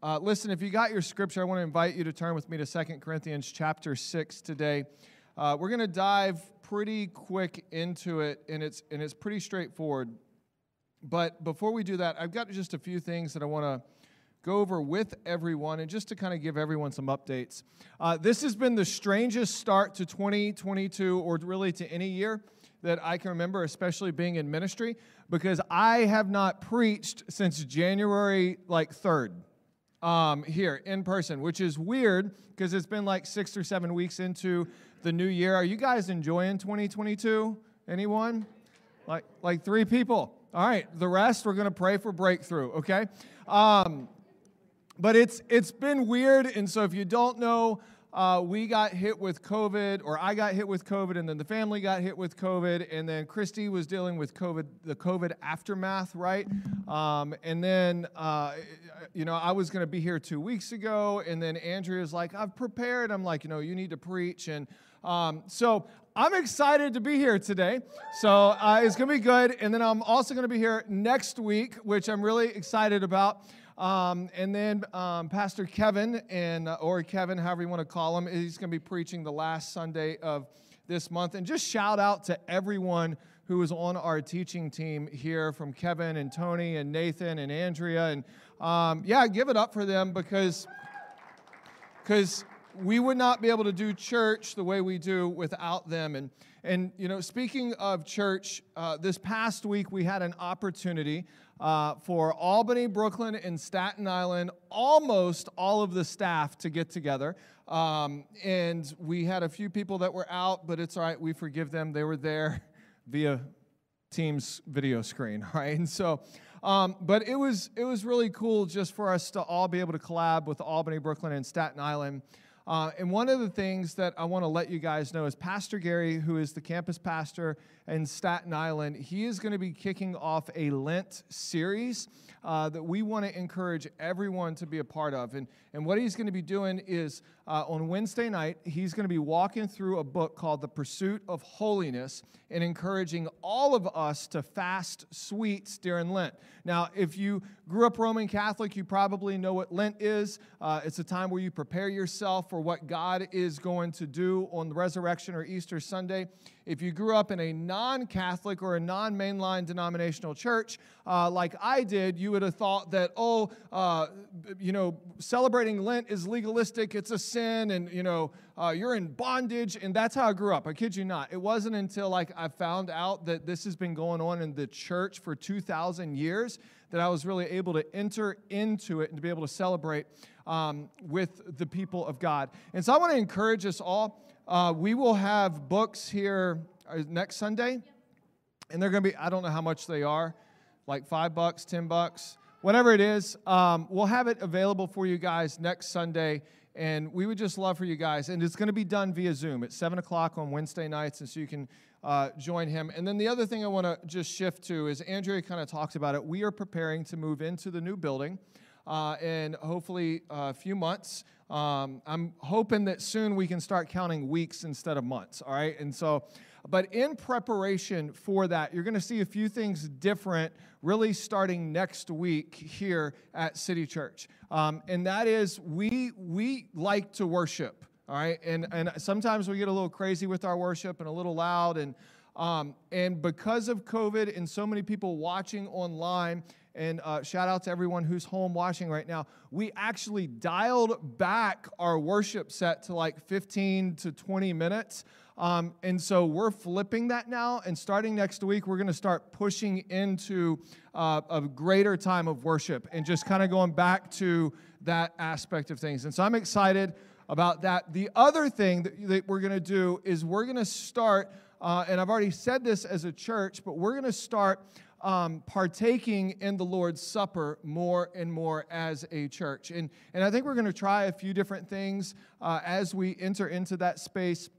Uh, listen, if you got your scripture, I want to invite you to turn with me to Second Corinthians chapter 6 today. Uh, we're going to dive pretty quick into it, and it's, and it's pretty straightforward. But before we do that, I've got just a few things that I want to go over with everyone and just to kind of give everyone some updates. Uh, this has been the strangest start to 2022 or really to any year that I can remember, especially being in ministry, because I have not preached since January like 3rd um, here in person, which is weird because it's been like six or seven weeks into the new year. Are you guys enjoying 2022? Anyone? Like, like three people. All right, the rest we're gonna pray for breakthrough. Okay, um, but it's it's been weird, and so if you don't know uh, we got hit with COVID, or I got hit with COVID, and then the family got hit with COVID, and then Christy was dealing with COVID, the COVID aftermath, right? Um, and then, uh, you know, I was going to be here two weeks ago, and then Andrea's like, I've prepared. I'm like, you know, you need to preach. And um, so I'm excited to be here today. So uh, it's going to be good. And then I'm also going to be here next week, which I'm really excited about. Um, and then um, Pastor Kevin, and uh, or Kevin, however you want to call him, he's going to be preaching the last Sunday of this month. And just shout out to everyone who is on our teaching team here from Kevin and Tony and Nathan and Andrea. And um, yeah, give it up for them because because we would not be able to do church the way we do without them. And and you know, speaking of church, uh, this past week we had an opportunity uh, for Albany, Brooklyn, and Staten Island, almost all of the staff to get together. Um, and we had a few people that were out, but it's all right. We forgive them. They were there via Teams video screen, right? And so, um, but it was it was really cool just for us to all be able to collab with Albany, Brooklyn, and Staten Island. Uh, and one of the things that I want to let you guys know is Pastor Gary, who is the campus pastor in Staten Island, he is going to be kicking off a Lent series uh, that we want to encourage everyone to be a part of. And, and what he's going to be doing is uh, on Wednesday night, he's going to be walking through a book called The Pursuit of Holiness and encouraging all of us to fast sweets during Lent. Now, if you grew up Roman Catholic, you probably know what Lent is. Uh, it's a time where you prepare yourself for what God is going to do on the resurrection or Easter Sunday. If you grew up in a non Catholic or a non mainline denominational church, uh, like I did, you would have thought that, oh, uh, you know, celebrating Lent is legalistic, it's a sin, and, you know, uh, you're in bondage. And that's how I grew up. I kid you not. It wasn't until like I found out that this has been going on in the church for 2,000 years that I was really able to enter into it and to be able to celebrate um, with the people of God. And so I want to encourage us all. Uh, we will have books here uh, next Sunday, and they're going to be, I don't know how much they are, like five bucks, 10 bucks, whatever it is. Um, we'll have it available for you guys next Sunday, and we would just love for you guys. And it's going to be done via Zoom at 7 o'clock on Wednesday nights, and so you can uh, join him. And then the other thing I want to just shift to is Andrea kind of talks about it. We are preparing to move into the new building uh, in hopefully a few months. Um, I'm hoping that soon we can start counting weeks instead of months, all right? And so, but in preparation for that, you're going to see a few things different really starting next week here at City Church. Um, and that is, we, we like to worship, all right? And, and sometimes we get a little crazy with our worship and a little loud. And, um, and because of COVID and so many people watching online, and uh, shout out to everyone who's home watching right now. We actually dialed back our worship set to like 15 to 20 minutes. Um, and so we're flipping that now. And starting next week, we're going to start pushing into uh, a greater time of worship and just kind of going back to that aspect of things. And so I'm excited about that. The other thing that, that we're going to do is we're going to start, uh, and I've already said this as a church, but we're going to start um, partaking in the Lord's Supper more and more as a church. And, and I think we're going to try a few different things uh, as we enter into that space.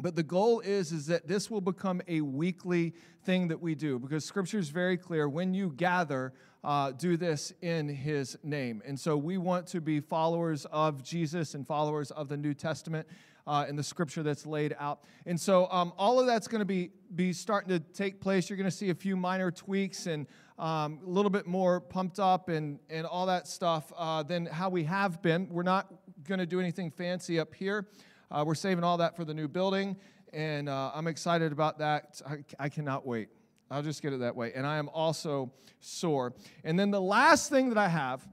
But the goal is, is that this will become a weekly thing that we do because scripture is very clear. When you gather, uh, do this in his name. And so we want to be followers of Jesus and followers of the New Testament uh, in the scripture that's laid out. And so um, all of that's going to be, be starting to take place. You're going to see a few minor tweaks and um, a little bit more pumped up and, and all that stuff uh, than how we have been. We're not going to do anything fancy up here. Uh, we're saving all that for the new building, and uh, I'm excited about that. I, I cannot wait. I'll just get it that way. And I am also sore. And then the last thing that I have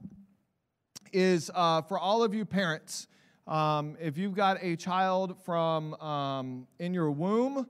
is uh, for all of you parents, um, if you've got a child from um, in your womb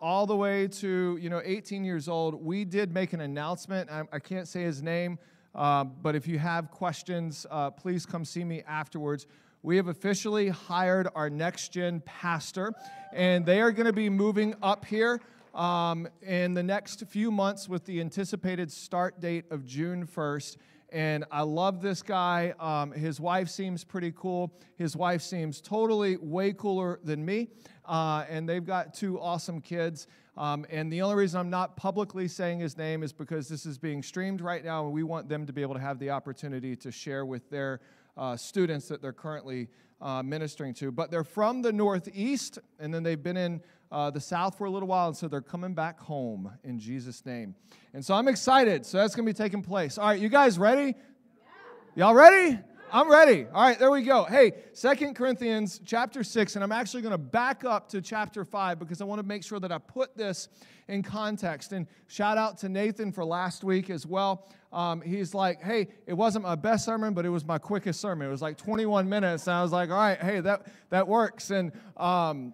all the way to you know 18 years old, we did make an announcement. I, I can't say his name, uh, but if you have questions, uh, please come see me afterwards. We have officially hired our next gen pastor, and they are going to be moving up here um, in the next few months with the anticipated start date of June 1st. And I love this guy. Um, his wife seems pretty cool. His wife seems totally way cooler than me. Uh, and they've got two awesome kids. Um, and the only reason I'm not publicly saying his name is because this is being streamed right now, and we want them to be able to have the opportunity to share with their uh, students that they're currently uh, ministering to. But they're from the Northeast, and then they've been in uh, the South for a little while, and so they're coming back home in Jesus' name. And so I'm excited. So that's going to be taking place. All right, you guys ready? Y'all ready? I'm ready. All right, there we go. Hey, Second Corinthians chapter 6, and I'm actually going to back up to chapter 5 because I want to make sure that I put this in context. And shout out to Nathan for last week as well. Um, he's like, hey, it wasn't my best sermon, but it was my quickest sermon. It was like 21 minutes. And I was like, all right, hey, that, that works. And, um,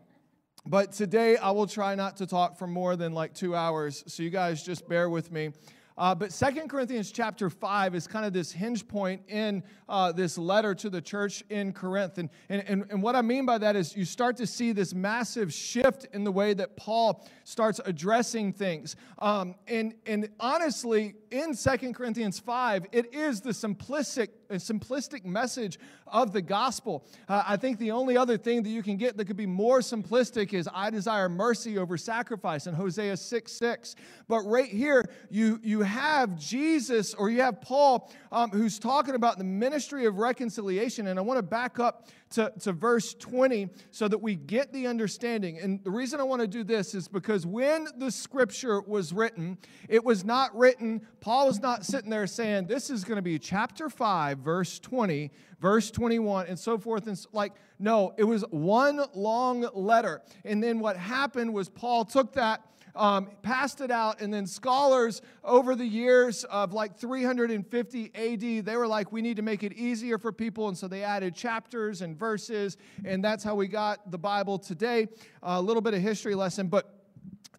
but today I will try not to talk for more than like two hours. So you guys just bear with me. Uh, but Second Corinthians chapter 5 is kind of this hinge point in uh, this letter to the church in Corinth. And, and, and, and what I mean by that is you start to see this massive shift in the way that Paul starts addressing things. Um, and, and honestly, in Second Corinthians 5, it is the simplistic, simplistic message of the gospel. Uh, I think the only other thing that you can get that could be more simplistic is I desire mercy over sacrifice in Hosea 6 6. But right here, you, you have Jesus or you have Paul um, who's talking about the ministry of reconciliation. And I want to back up to, to verse 20 so that we get the understanding. And the reason I want to do this is because when the scripture was written, it was not written, Paul was not sitting there saying, This is going to be chapter 5, verse 20, verse 21, and so forth. And like, no, it was one long letter. And then what happened was Paul took that um, passed it out, and then scholars over the years of like 350 AD, they were like, we need to make it easier for people, and so they added chapters and verses, and that's how we got the Bible today. A little bit of history lesson, but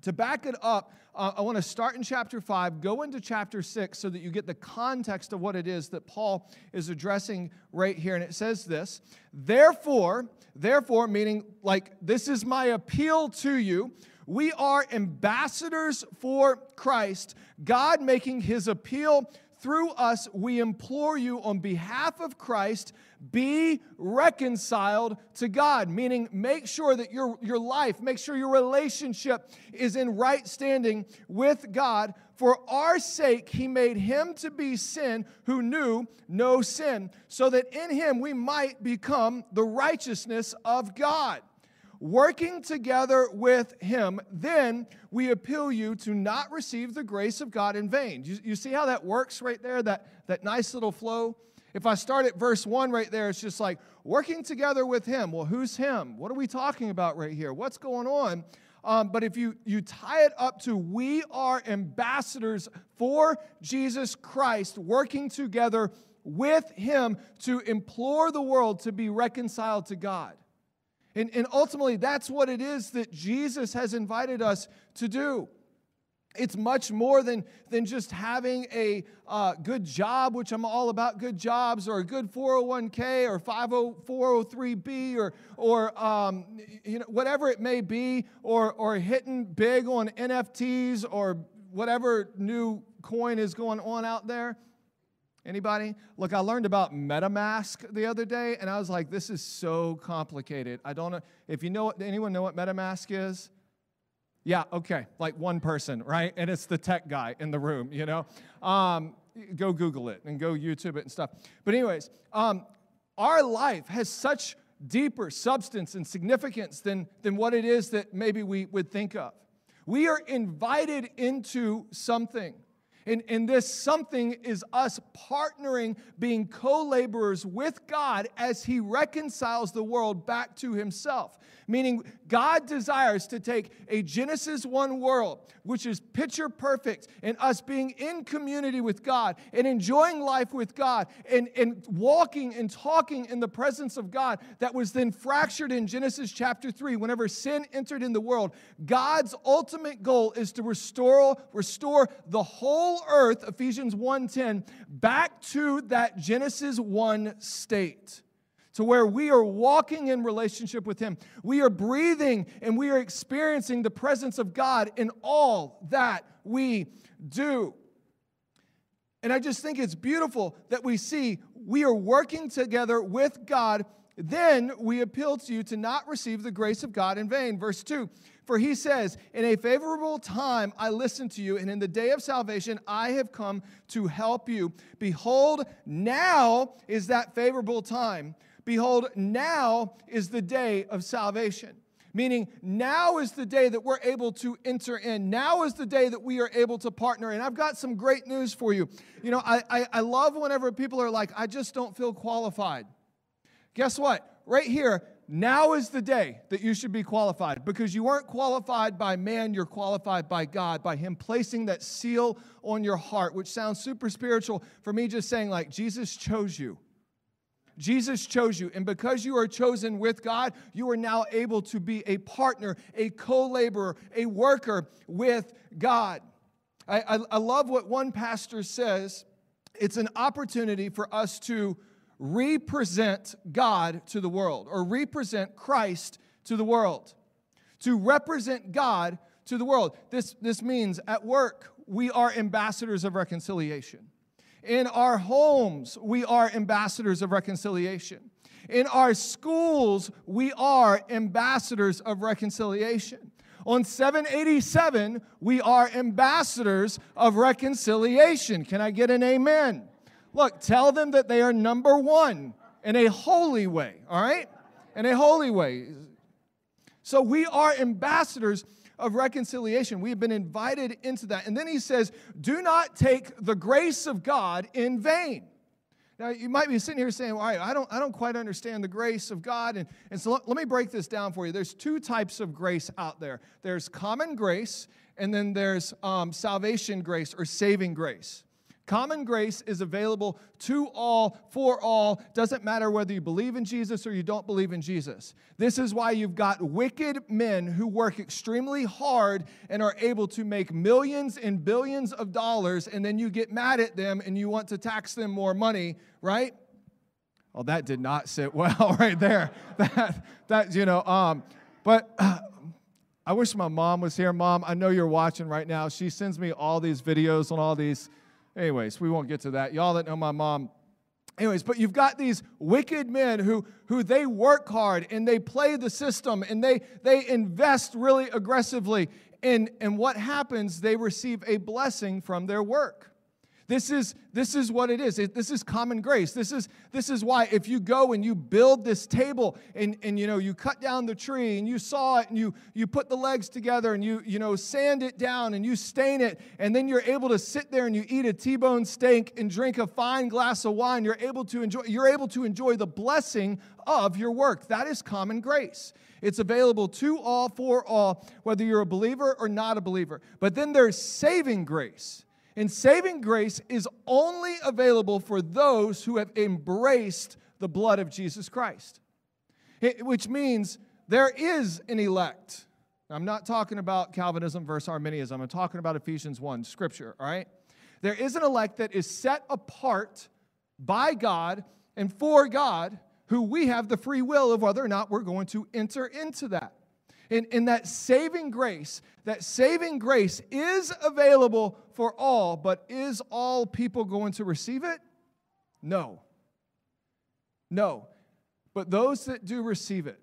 to back it up, uh, I want to start in chapter 5, go into chapter 6 so that you get the context of what it is that Paul is addressing right here. And it says this Therefore, therefore, meaning like this is my appeal to you we are ambassadors for Christ, God making his appeal through us. We implore you on behalf of Christ, be reconciled to God, meaning make sure that your, your life, make sure your relationship is in right standing with God. For our sake, he made him to be sin who knew no sin, so that in him we might become the righteousness of God working together with him, then we appeal you to not receive the grace of God in vain. You, you, see how that works right there, that, that nice little flow? If I start at verse 1 right there, it's just like working together with him. Well, who's him? What are we talking about right here? What's going on? Um, but if you, you tie it up to we are ambassadors for Jesus Christ, working together with him to implore the world to be reconciled to God. And, and ultimately, that's what it is that Jesus has invited us to do. It's much more than, than just having a uh, good job, which I'm all about good jobs, or a good 401k or 50403b, or, or um, you know, whatever it may be, or, or hitting big on NFTs or whatever new coin is going on out there. Anybody? Look, I learned about MetaMask the other day, and I was like, this is so complicated. I don't know if you know anyone know what MetaMask is? Yeah, okay, like one person, right? And it's the tech guy in the room, you know? Um, go Google it and go YouTube it and stuff. But, anyways, um, our life has such deeper substance and significance than, than what it is that maybe we would think of. We are invited into something. And, and this something is us partnering, being co laborers with God as He reconciles the world back to Himself. Meaning, God desires to take a Genesis 1 world, which is picture perfect, and us being in community with God and enjoying life with God and, and walking and talking in the presence of God that was then fractured in Genesis chapter 3 whenever sin entered in the world. God's ultimate goal is to restore, restore the whole earth, Ephesians 1:10, back to that Genesis 1 state. To where we are walking in relationship with Him. We are breathing and we are experiencing the presence of God in all that we do. And I just think it's beautiful that we see we are working together with God. Then we appeal to you to not receive the grace of God in vain. Verse 2 for he says, In a favorable time I listened to you, and in the day of salvation I have come to help you. Behold, now is that favorable time. Behold, now is the day of salvation. Meaning, now is the day that we're able to enter in. Now is the day that we are able to partner. And I've got some great news for you. You know, I, I, I love whenever people are like, I just don't feel qualified. Guess what? Right here, now is the day that you should be qualified because you weren't qualified by man, you're qualified by God, by Him placing that seal on your heart, which sounds super spiritual for me just saying, like, Jesus chose you. Jesus chose you, and because you are chosen with God, you are now able to be a partner, a co laborer, a worker with God. I, I, I love what one pastor says it's an opportunity for us to represent God to the world or represent Christ to the world. To represent God to the world. This, this means at work, we are ambassadors of reconciliation. In our homes, we are ambassadors of reconciliation. In our schools, we are ambassadors of reconciliation. On 787, we are ambassadors of reconciliation. Can I get an amen? Look, tell them that they are number one in a holy way, all right? In a holy way. So we are ambassadors of reconciliation. We have been invited into that. And then he says, Do not take the grace of God in vain. Now, you might be sitting here saying, well, I, don't, I don't quite understand the grace of God. And, and so let, let me break this down for you. There's two types of grace out there there's common grace, and then there's um, salvation grace or saving grace. Common grace is available to all, for all. Doesn't matter whether you believe in Jesus or you don't believe in Jesus. This is why you've got wicked men who work extremely hard and are able to make millions and billions of dollars, and then you get mad at them and you want to tax them more money, right? Well, that did not sit well right there. That, that you know, um, but. Uh, I wish my mom was here. Mom, I know you're watching right now. She sends me all these videos on all these Anyways, we won't get to that. Y'all that know my mom, anyways but you've got these wicked men who who they work hard and they play the system and they they invest really aggressively. And and what happens they receive a blessing from their work this is, this is what it is. It, this is common grace. This is, this is why if you go and you build this table and, and you know you cut down the tree and you saw it and you, you put the legs together and you, you know sand it down and you stain it and then you're able to sit there and you eat a T-bone steak and drink a fine glass of wine, you're able to enjoy, you're able to enjoy the blessing of your work. That is common grace. It's available to all, for all, whether you're a believer or not a believer. But then there's saving grace. And saving grace is only available for those who have embraced the blood of Jesus Christ, which means there is an elect. I'm not talking about Calvinism versus Arminianism. I'm talking about Ephesians 1, scripture, all right? There is an elect that is set apart by God and for God, who we have the free will of whether or not we're going to enter into that. In, in that saving grace, that saving grace is available for all, but is all people going to receive it? No. No. But those that do receive it,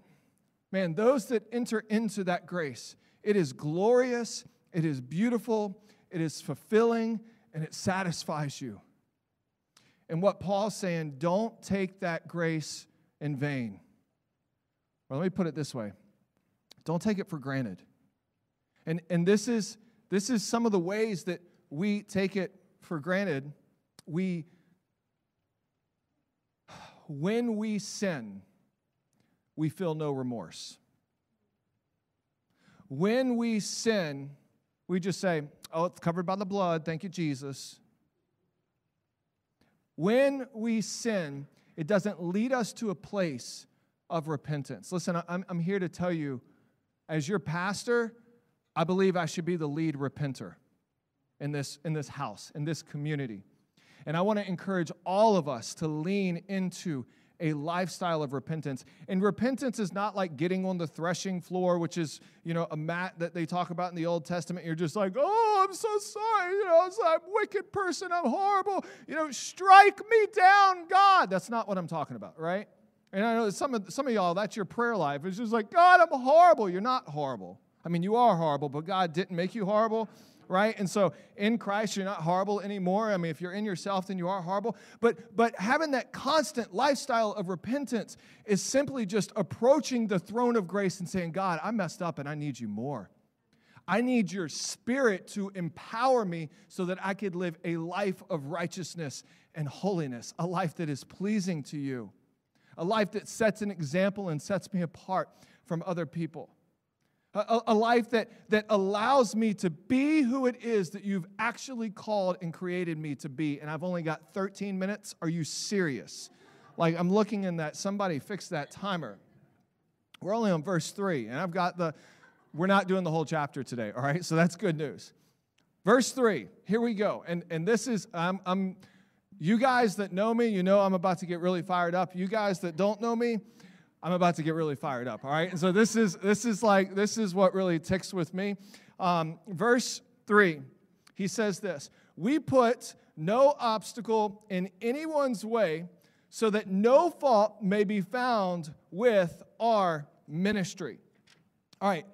man, those that enter into that grace, it is glorious, it is beautiful, it is fulfilling, and it satisfies you. And what Paul's saying, don't take that grace in vain. Well, let me put it this way don't take it for granted. And, and this, is, this is some of the ways that we take it for granted, we, when we sin, we feel no remorse. When we sin, we just say, Oh, it's covered by the blood. Thank you, Jesus. When we sin, it doesn't lead us to a place of repentance. Listen, I'm, I'm here to tell you, as your pastor, I believe I should be the lead repenter in this, in this house, in this community. And I want to encourage all of us to lean into a lifestyle of repentance. And repentance is not like getting on the threshing floor, which is, you know, a mat that they talk about in the Old Testament. You're just like, oh, I'm so sorry. You know, I'm a wicked person. I'm horrible. You know, strike me down, God. That's not what I'm talking about, right? And I know some of, some of y'all, that's your prayer life. It's just like, God, I'm horrible. You're not horrible. I mean, you are horrible, but God didn't make you horrible right? And so in Christ, you're not horrible anymore. I mean, if you're in yourself, then you are horrible. But but having that constant lifestyle of repentance is simply just approaching the throne of grace and saying, God, I messed up and I need you more. I need your spirit to empower me so that I could live a life of righteousness and holiness, a life that is pleasing to you, a life that sets an example and sets me apart from other people a, a, life that, that allows me to be who it is that you've actually called and created me to be. And I've only got 13 minutes. Are you serious? Like, I'm looking in that, somebody fix that timer. We're only on verse three, and I've got the, we're not doing the whole chapter today, all right? So that's good news. Verse three, here we go. And, and this is, I'm, I'm, you guys that know me, you know I'm about to get really fired up. You guys that don't know me, I'm about to get really fired up, all right? And so this is this is like this is what really ticks with me. Um, verse three, he says this: We put no obstacle in anyone's way, so that no fault may be found with our ministry. All right,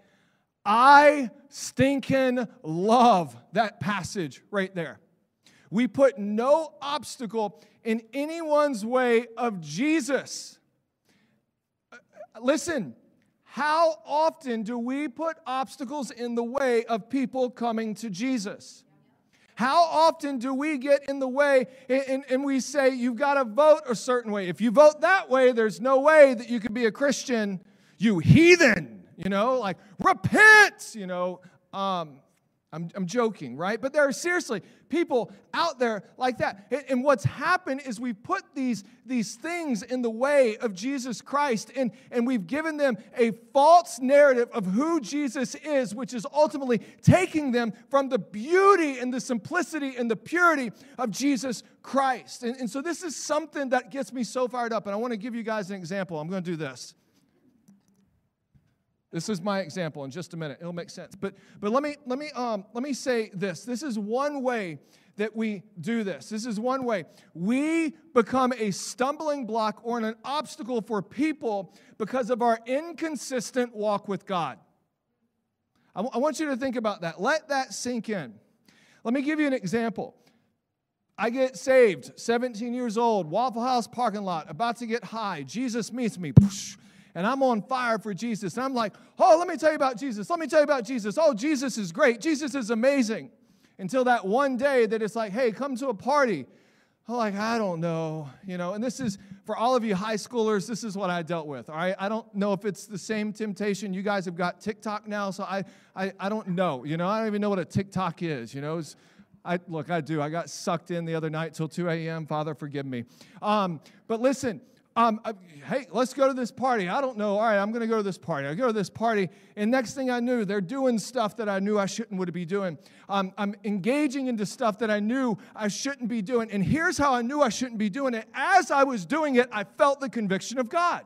I stinking love that passage right there. We put no obstacle in anyone's way of Jesus. Listen, how often do we put obstacles in the way of people coming to Jesus? How often do we get in the way and, and, we say, you've got to vote a certain way? If you vote that way, there's no way that you can be a Christian, you heathen, you know, like repent, you know. Um, I'm, I'm joking, right? But there are seriously people out there like that. And what's happened is we've put these, these things in the way of Jesus Christ, and, and we've given them a false narrative of who Jesus is, which is ultimately taking them from the beauty and the simplicity and the purity of Jesus Christ. And, and so this is something that gets me so fired up. And I want to give you guys an example. I'm going to do this. This is my example in just a minute. It'll make sense. But, but let, me, let, me, um, let me say this. This is one way that we do this. This is one way. We become a stumbling block or an obstacle for people because of our inconsistent walk with God. I, w- I want you to think about that. Let that sink in. Let me give you an example. I get saved, 17 years old, Waffle House parking lot, about to get high. Jesus meets me and I'm on fire for Jesus. And I'm like, oh, let me tell you about Jesus. Let me tell you about Jesus. Oh, Jesus is great. Jesus is amazing. Until that one day that it's like, hey, come to a party. I'm like, I don't know, you know, and this is for all of you high schoolers, this is what I dealt with. All right. I don't know if it's the same temptation. You guys have got TikTok now, so I I, I don't know. You know, I don't even know what a TikTok is, you know. It's, I look, I do. I got sucked in the other night till 2 a.m. Father, forgive me. Um, but listen, um, uh, hey, let's go to this party. I don't know. All right, I'm going to go to this party. I go to this party, and next thing I knew, they're doing stuff that I knew I shouldn't would be doing. Um, I'm engaging into stuff that I knew I shouldn't be doing. And here's how I knew I shouldn't be doing it. As I was doing it, I felt the conviction of God.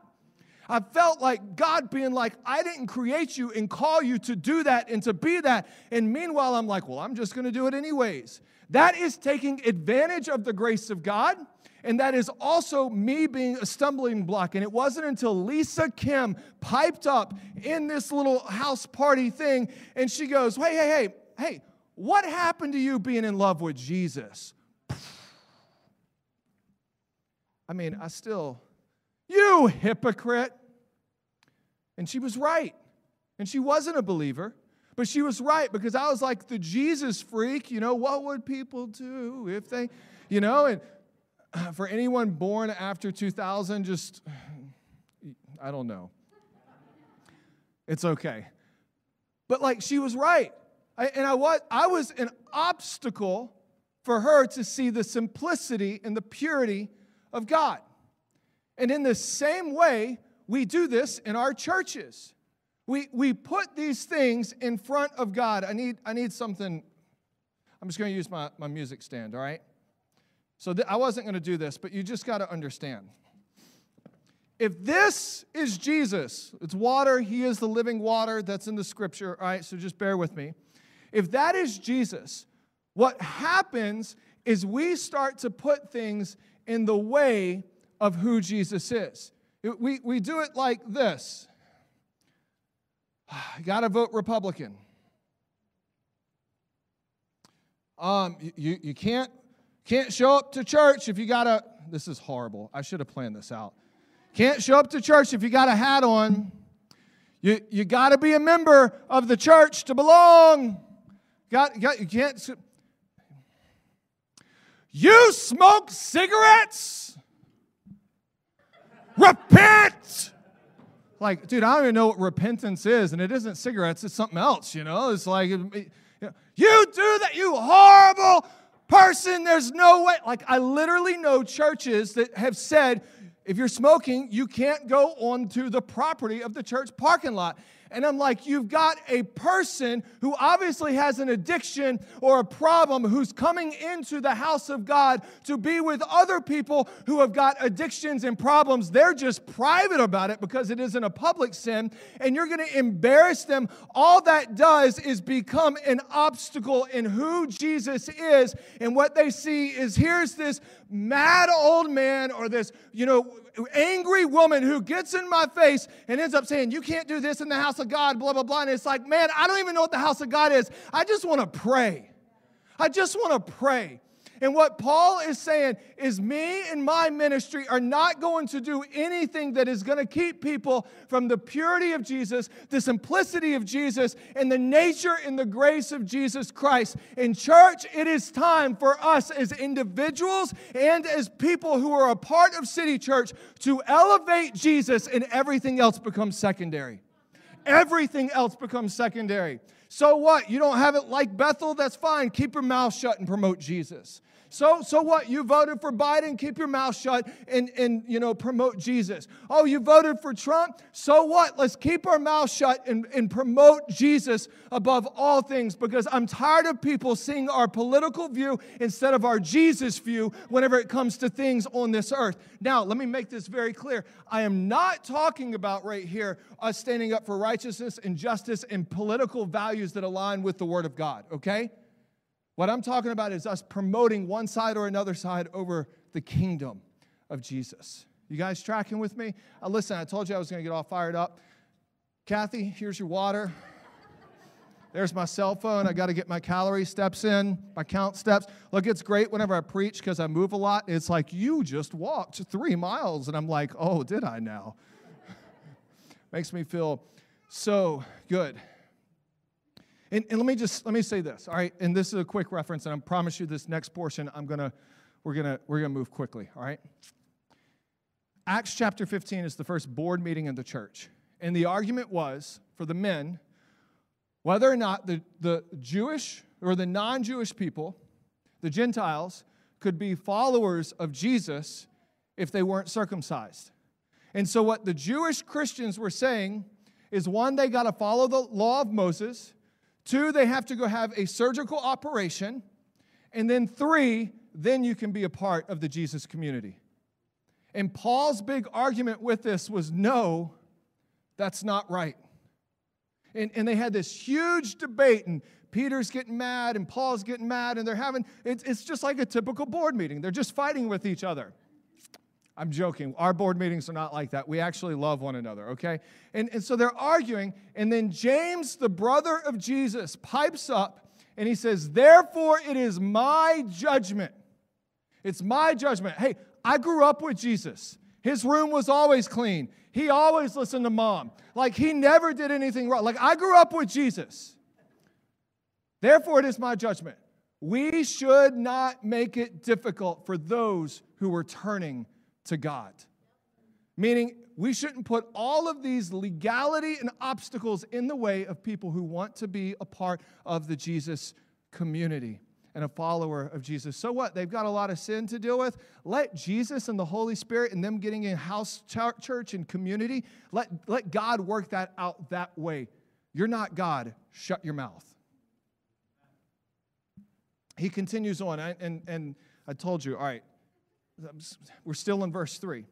I felt like God being like, I didn't create you and call you to do that and to be that. And meanwhile, I'm like, well, I'm just going to do it anyways. That is taking advantage of the grace of God and that is also me being a stumbling block. And it wasn't until Lisa Kim piped up in this little house party thing and she goes, Hey, hey, hey, hey, what happened to you being in love with Jesus? I mean, I still, you hypocrite. And she was right. And she wasn't a believer. But she was right because I was like the Jesus freak, you know, what would people do if they, you know, and for anyone born after 2000, just, I don't know. It's okay. But like she was right. I, and I was, I was an obstacle for her to see the simplicity and the purity of God. And in the same way, we do this in our churches. We, we put these things in front of God. I need, I need something. I'm just going to use my, my music stand, all right? So th- I wasn't going to do this, but you just got to understand. If this is Jesus, it's water, he is the living water that's in the scripture, all right? So just bear with me. If that is Jesus, what happens is we start to put things in the way of who Jesus is. We, we do it like this got to vote Republican. Um, you, you can't, can't show up to church if you got a, this is horrible. I should have planned this out. Can't show up to church if you got a hat on. You, you got to be a member of the church to belong. Got, got, you can't. You smoke cigarettes? Repent! Like, dude, I don't even know what repentance is, and it isn't cigarettes, it's something else, you know? It's like, you do that, you horrible person, there's no way. Like, I literally know churches that have said, if you're smoking, you can't go onto the property of the church parking lot. And I'm like, you've got a person who obviously has an addiction or a problem who's coming into the house of God to be with other people who have got addictions and problems. They're just private about it because it isn't a public sin. And you're going to embarrass them. All that does is become an obstacle in who Jesus is. And what they see is here's this mad old man or this, you know, angry woman who gets in my face and ends up saying, You can't do this in the house of God, blah, blah, blah. And it's like, man, I don't even know what the house of God is. I just want to pray. I just want to pray. And what Paul is saying is, me and my ministry are not going to do anything that is going to keep people from the purity of Jesus, the simplicity of Jesus, and the nature and the grace of Jesus Christ. In church, it is time for us as individuals and as people who are a part of City Church to elevate Jesus, and everything else becomes secondary. Everything else becomes secondary. So what? You don't have it like Bethel? That's fine. Keep your mouth shut and promote Jesus. So, so what? You voted for Biden, keep your mouth shut and, and you know promote Jesus. Oh, you voted for Trump? So what? Let's keep our mouth shut and, and promote Jesus above all things because I'm tired of people seeing our political view instead of our Jesus view whenever it comes to things on this earth. Now, let me make this very clear. I am not talking about right here us standing up for righteousness and justice and political values that align with the Word of God, okay? What I'm talking about is us promoting one side or another side over the kingdom of Jesus. You guys tracking with me? Uh, listen, I told you I was going to get all fired up. Kathy, here's your water. There's my cell phone. I got to get my calorie steps in, my count steps. Look, it's great whenever I preach because I move a lot. It's like, you just walked three miles. And I'm like, oh, did I now? Makes me feel so good. And, and let me just let me say this, all right? And this is a quick reference, and I promise you this next portion, I'm gonna, we're gonna, we're gonna move quickly, all right? Acts chapter 15 is the first board meeting in the church. And the argument was for the men whether or not the, the Jewish or the non Jewish people, the Gentiles, could be followers of Jesus if they weren't circumcised. And so, what the Jewish Christians were saying is one, they got to follow the law of Moses, Two, they have to go have a surgical operation. And then three, then you can be a part of the Jesus community. And Paul's big argument with this was no, that's not right. And, and they had this huge debate, and Peter's getting mad, and Paul's getting mad, and they're having, it's, it's just like a typical board meeting. They're just fighting with each other. I'm joking. Our board meetings are not like that. We actually love one another, okay? And, and so they're arguing, and then James, the brother of Jesus, pipes up and he says, Therefore, it is my judgment. It's my judgment. Hey, I grew up with Jesus. His room was always clean. He always listened to mom. Like he never did anything wrong. Like I grew up with Jesus. Therefore, it is my judgment. We should not make it difficult for those who are turning to God. Meaning, we shouldn't put all of these legality and obstacles in the way of people who want to be a part of the Jesus community and a follower of Jesus. So what? They've got a lot of sin to deal with. Let Jesus and the Holy Spirit and them getting in house church and community, let, let God work that out that way. You're not God. Shut your mouth. He continues on, and, and I told you, all right, we're still in verse 3.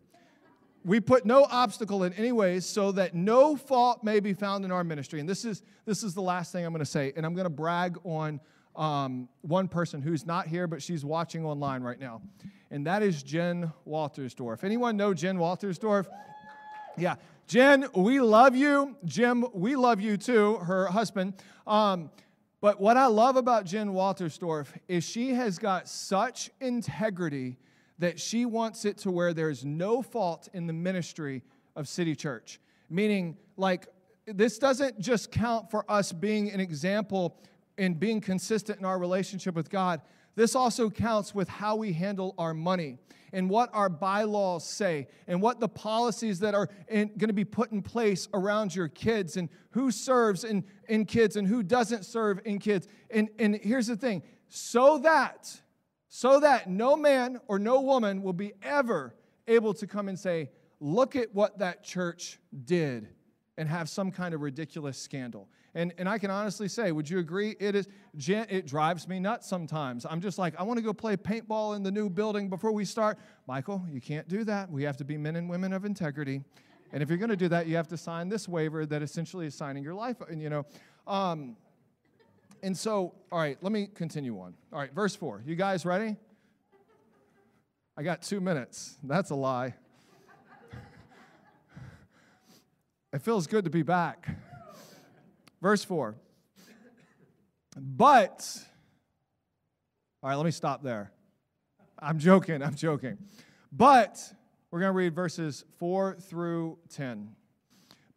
We put no obstacle in any ways so that no fault may be found in our ministry. And this is, this is the last thing I'm going to say, and I'm going to brag on um, one person who's not here, but she's watching online right now, and that is Jen Waltersdorf. Anyone know Jen Waltersdorf? Yeah. Jen, we love you. Jim, we love you too, her husband. Um, but what I love about Jen Waltersdorf is she has got such integrity that she wants it to where there's no fault in the ministry of City Church. Meaning, like, this doesn't just count for us being an example and being consistent in our relationship with God, this also counts with how we handle our money and what our bylaws say and what the policies that are going to be put in place around your kids and who serves in, in kids and who doesn't serve in kids. And, and here's the thing so that, so that no man or no woman will be ever able to come and say, look at what that church did and have some kind of ridiculous scandal. And, and I can honestly say, would you agree? It is it drives me nuts sometimes. I'm just like, I want to go play paintball in the new building before we start. Michael, you can't do that. We have to be men and women of integrity. And if you're going to do that, you have to sign this waiver that essentially is signing your life. And you know, um, and so, all right, let me continue on. All right, verse four. You guys ready? I got two minutes. That's a lie. it feels good to be back. Verse 4. But, all right, let me stop there. I'm joking, I'm joking. But, we're going to read verses 4 through 10.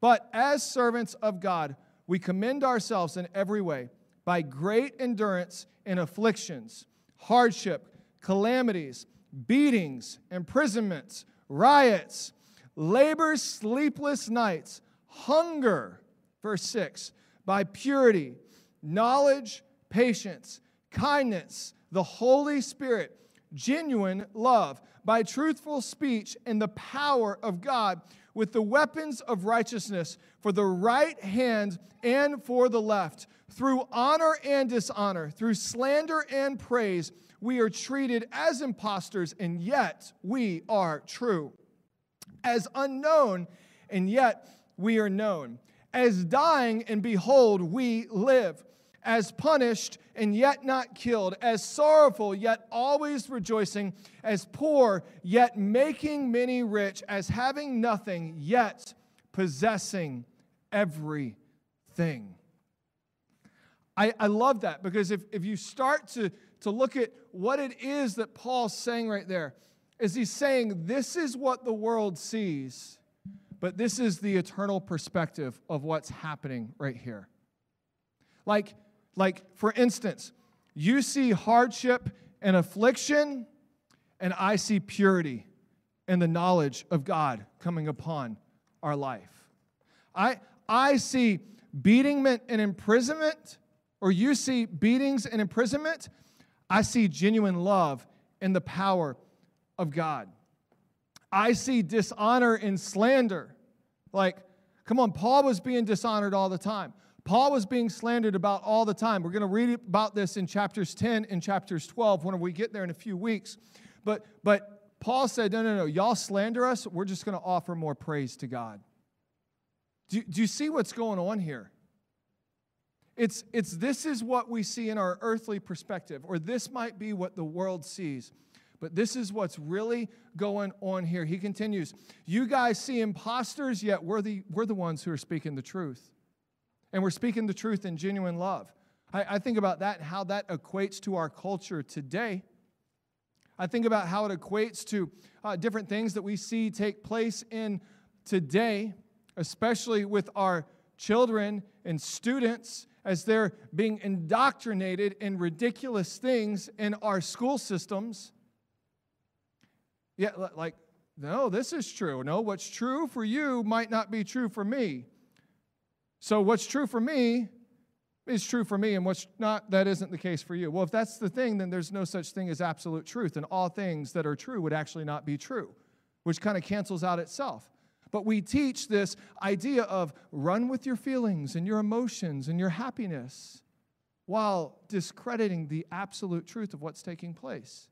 But as servants of God, we commend ourselves in every way by great endurance in afflictions, hardship, calamities, beatings, imprisonments, riots, labors, sleepless nights, hunger. Verse 6 by purity, knowledge, patience, kindness, the Holy Spirit, genuine love, by truthful speech and the power of God, with the weapons of righteousness for the right hand and for the left. Through honor and dishonor, through slander and praise, we are treated as impostors, and yet we are true. As unknown, and yet we are known. As dying, and behold, we live, as punished, and yet not killed, as sorrowful, yet always rejoicing, as poor, yet making many rich, as having nothing, yet possessing everything. I, I love that because if, if you start to, to look at what it is that Paul's saying right there, is he's saying this is what the world sees but this is the eternal perspective of what's happening right here. Like, like for instance, you see hardship and affliction, and I see purity and the knowledge of God coming upon our life. I, I see beatingment and imprisonment, or you see beatings and imprisonment. I see genuine love and the power of God. I see dishonor and slander. Like, come on, Paul was being dishonored all the time. Paul was being slandered about all the time. We're going to read about this in chapters 10 and chapters 12 when we get there in a few weeks. But, but Paul said, no, no, no, y'all slander us. We're just going to offer more praise to God. Do, do you see what's going on here? It's, it's this is what we see in our earthly perspective, or this might be what the world sees. But this is what's really going on here. He continues, You guys see imposters, yet we're the, we're the ones who are speaking the truth. And we're speaking the truth in genuine love. I, I think about that how that equates to our culture today. I think about how it equates to uh, different things that we see take place in today, especially with our children and students as they're being indoctrinated in ridiculous things in our school systems. Yeah, like, no, this is true. No, what's true for you might not be true for me. So, what's true for me is true for me, and what's not, that isn't the case for you. Well, if that's the thing, then there's no such thing as absolute truth, and all things that are true would actually not be true, which kind of cancels out itself. But we teach this idea of run with your feelings and your emotions and your happiness while discrediting the absolute truth of what's taking place.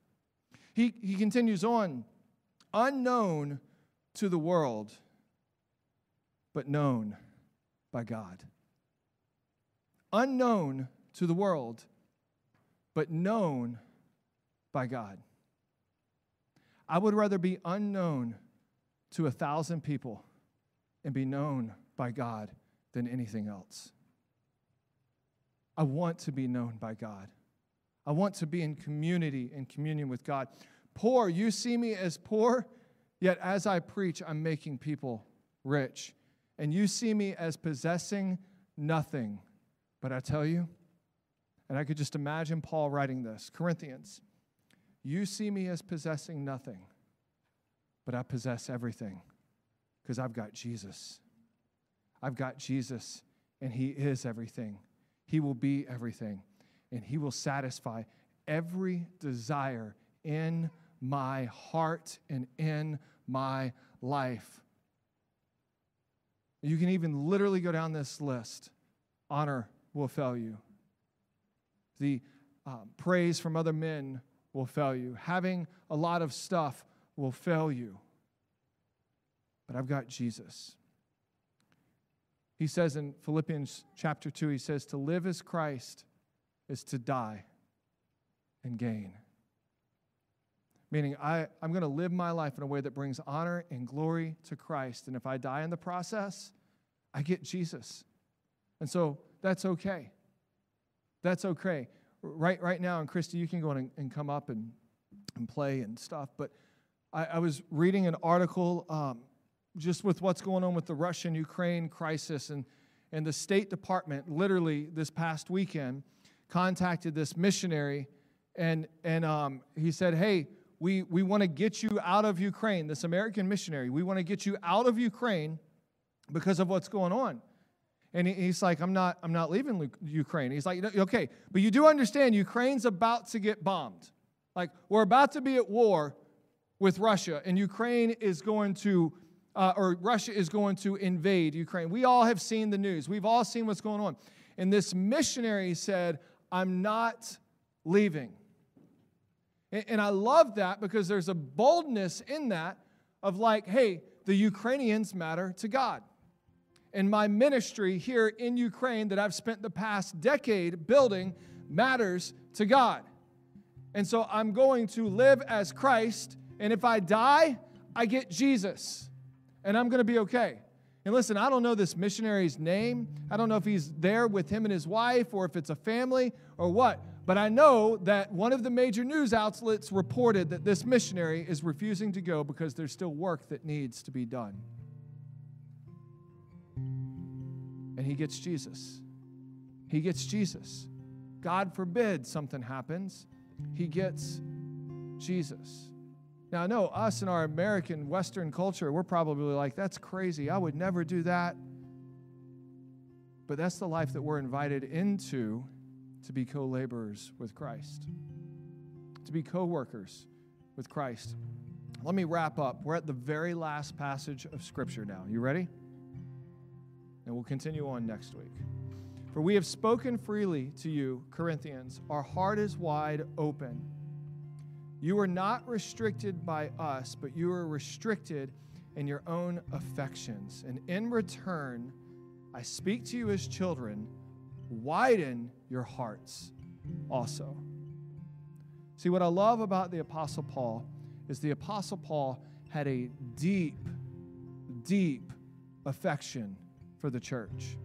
He, he continues on unknown to the world, but known by God unknown to the world, but known by God. I would rather be unknown to a thousand people and be known by God than anything else. I want to be known by God. I want to be in community and communion with God. Poor, you see me as poor, yet as I preach, I'm making people rich. And you see me as possessing nothing, but I tell you, and I could just imagine Paul writing this Corinthians, you see me as possessing nothing, but I possess everything because I've got Jesus. I've got Jesus, and He is everything. He will be everything, and He will satisfy every desire in my heart and in my life. You can even literally go down this list honor, will fail you. The uh, praise from other men will fail you. Having a lot of stuff will fail you. But I've got Jesus. He says in Philippians chapter 2, he says, To live as Christ is to die and gain. Meaning, I, I'm going to live my life in a way that brings honor and glory to Christ. And if I die in the process, I get Jesus. And so that's okay. That's okay. Right, right now, and Christy, you can go and, and come up and, and play and stuff. But I, I was reading an article um, just with what's going on with the Russian Ukraine crisis, and, and the State Department, literally this past weekend, contacted this missionary, and, and um, he said, Hey, we, we want to get you out of Ukraine, this American missionary. We want to get you out of Ukraine because of what's going on. And he's like, I'm not, I'm not leaving Ukraine. He's like, okay, but you do understand Ukraine's about to get bombed. Like, we're about to be at war with Russia, and Ukraine is going to, uh, or Russia is going to invade Ukraine. We all have seen the news, we've all seen what's going on. And this missionary said, I'm not leaving. And, and I love that because there's a boldness in that of like, hey, the Ukrainians matter to God and my ministry here in Ukraine that I've spent the past decade building matters to God. And so I'm going to live as Christ, and if I die, I get Jesus, and I'm going to be okay. And listen, I don't know this missionary's name. I don't know if he's there with him and his wife or if it's a family or what. But I know that one of the major news outlets reported that this missionary is refusing to go because there's still work that needs to be done. and he gets Jesus. He gets Jesus. God forbid something happens, he gets Jesus. Now, I know us in our American Western culture, we're probably like, that's crazy. I would never do that. But that's the life that we're invited into to be co laborers with Christ, to be co workers with Christ. Let me wrap up. We're at the very last passage of Scripture now. You ready? and we'll continue on next week. For we have spoken freely to you, Corinthians. Our heart is wide open. You are not restricted by us, but you are restricted in your own affections. And in return, I speak to you as children, widen your hearts also. See, what I love about the Apostle Paul is the Apostle Paul had a deep, deep affection for the church.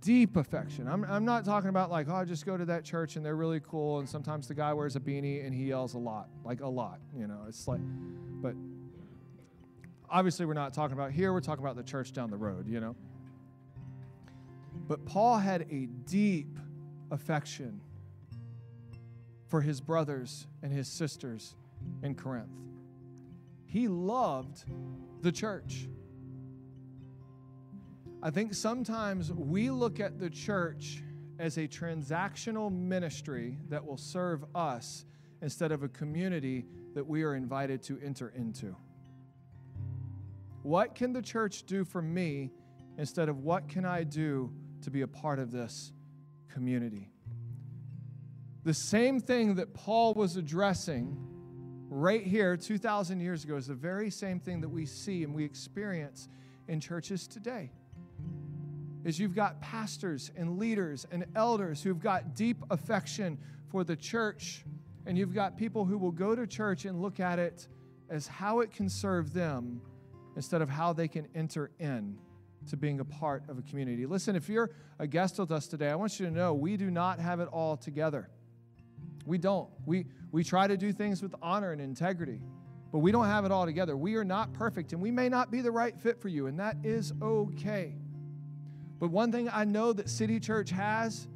Deep affection. I'm, I'm not talking about like, oh, I just go to that church and they're really cool, and sometimes the guy wears a beanie and he yells a lot, like a lot, you know. It's like, but obviously we're not talking about here, we're talking about the church down the road, you know. But Paul had a deep affection for his brothers and his sisters in Corinth. He loved the church. I think sometimes we look at the church as a transactional ministry that will serve us instead of a community that we are invited to enter into. What can the church do for me instead of what can I do to be a part of this community? The same thing that Paul was addressing right here 2,000 years ago is the very same thing that we see and we experience in churches today. Is you've got pastors and leaders and elders who've got deep affection for the church, and you've got people who will go to church and look at it as how it can serve them instead of how they can enter in to being a part of a community. Listen, if you're a guest with us today, I want you to know we do not have it all together. We don't. We, we try to do things with honor and integrity, but we don't have it all together. We are not perfect, and we may not be the right fit for you, and that is okay. But one thing I know that City Church has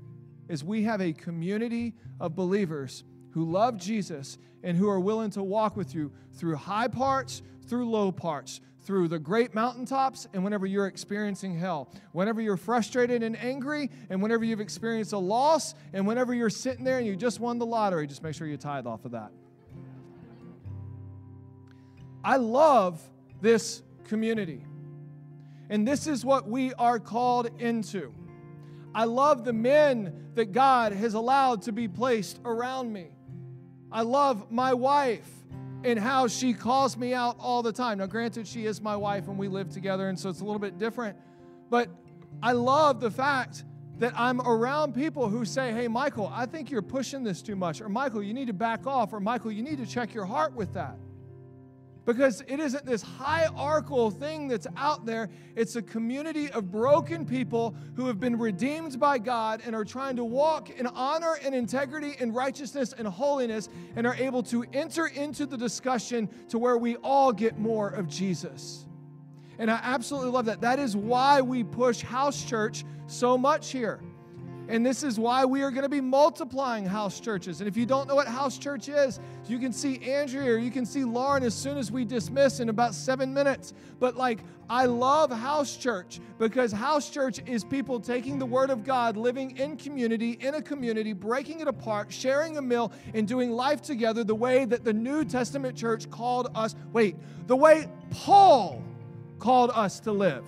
is we have a community of believers who love Jesus and who are willing to walk with you through high parts, through low parts, through the great mountaintops and whenever you're experiencing hell. Whenever you're frustrated and angry, and whenever you've experienced a loss, and whenever you're sitting there and you just won the lottery, just make sure you tithe off of that. I love this community. And this is what we are called into. I love the men that God has allowed to be placed around me. I love my wife and how she calls me out all the time. Now, granted, she is my wife and we live together, and so it's a little bit different. But I love the fact that I'm around people who say, Hey, Michael, I think you're pushing this too much. Or, Michael, you need to back off. Or, Michael, you need to check your heart with that. Because it isn't this hierarchical thing that's out there. It's a community of broken people who have been redeemed by God and are trying to walk in honor and integrity and righteousness and holiness and are able to enter into the discussion to where we all get more of Jesus. And I absolutely love that. That is why we push house church so much here. And this is why we are going to be multiplying house churches. And if you don't know what house church is, you can see Andrea or you can see Lauren as soon as we dismiss in about seven minutes. But like, I love house church because house church is people taking the word of God, living in community, in a community, breaking it apart, sharing a meal, and doing life together the way that the New Testament church called us. Wait, the way Paul called us to live,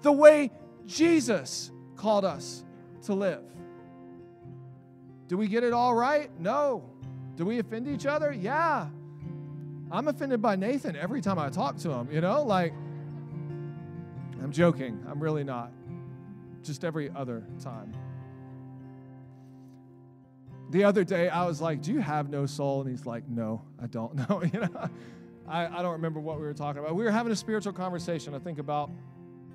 the way Jesus called us to live. Do we get it all right? No. Do we offend each other? Yeah. I'm offended by Nathan every time I talk to him, you know? Like, I'm joking. I'm really not. Just every other time. The other day, I was like, Do you have no soul? And he's like, No, I don't know. you know? I, I don't remember what we were talking about. We were having a spiritual conversation, I think, about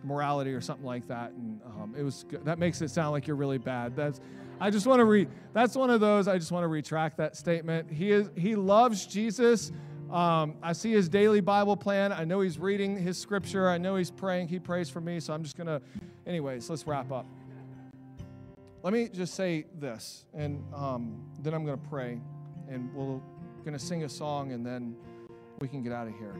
morality or something like that. And um, it was good. that makes it sound like you're really bad. That's I just want to read. That's one of those. I just want to retract that statement. He is he loves Jesus. Um, I see his daily Bible plan. I know he's reading his scripture. I know he's praying. He prays for me. So I'm just gonna. Anyways, let's wrap up. Let me just say this, and um, then I'm gonna pray, and we're gonna sing a song, and then we can get out of here.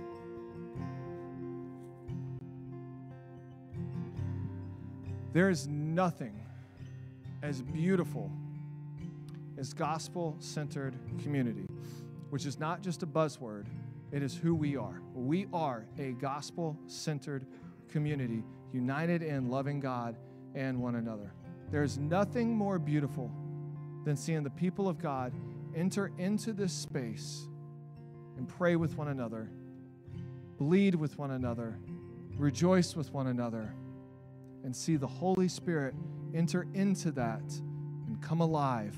There is nothing as beautiful as gospel centered community, which is not just a buzzword, it is who we are. We are a gospel centered community, united in loving God and one another. There is nothing more beautiful than seeing the people of God enter into this space and pray with one another, bleed with one another, rejoice with one another and see the Holy Spirit enter into that and come alive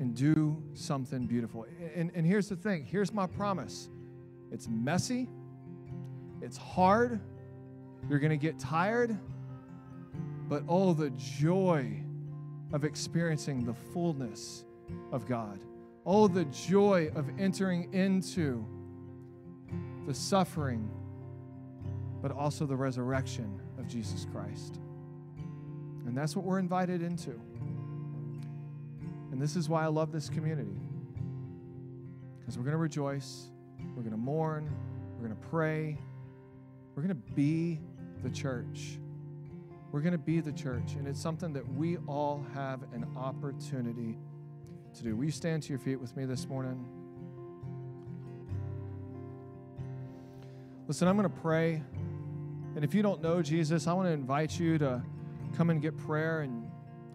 and do something beautiful. And, and here's the thing here's my promise it's messy, it's hard, you're going to get tired, but oh, the joy of experiencing the fullness of God. Oh, the joy of entering into the suffering, but also the resurrection of Jesus Christ. And that's what we're invited into. And this is why I love this community. Because we're going to rejoice, we're going to mourn, we're going to pray, we're going to be the church. We're going to be the church. And it's something that we all have an opportunity to do. Will you stand to your feet with me this morning? Listen, I'm going to pray. And if you don't know Jesus, I want to invite you to come and get prayer. And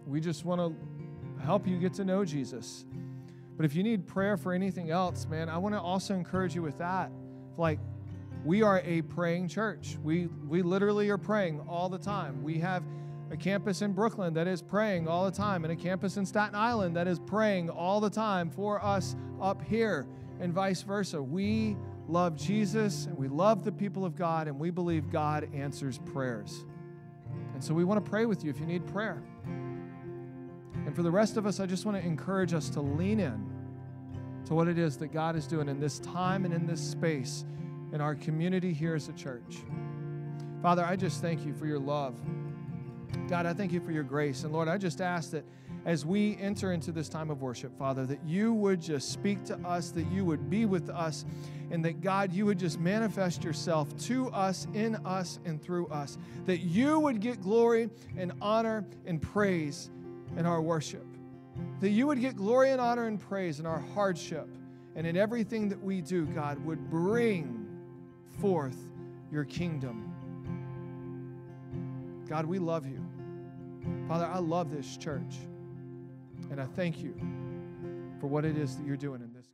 we just want to help you get to know Jesus. But if you need prayer for anything else, man, I want to also encourage you with that. Like, we are a praying church. We, we literally are praying all the time. We have a campus in Brooklyn that is praying all the time, and a campus in Staten Island that is praying all the time for us up here, and vice versa. We love Jesus and we love the people of God, and we believe God answers prayers. And so we want to pray with you if you need prayer. And for the rest of us, I just want to encourage us to lean in to what it is that God is doing in this time and in this space in our community here as a church. Father, I just thank you for your love. God, I thank you for your grace. And Lord, I just ask that as we enter into this time of worship, Father, that you would just speak to us, that you would be with us, and that God, you would just manifest yourself to us, in us, and through us. That you would get glory and honor and praise in our worship. That you would get glory and honor and praise in our hardship and in everything that we do, God, would bring forth your kingdom. God, we love you. Father, I love this church. And I thank you for what it is that you're doing in this.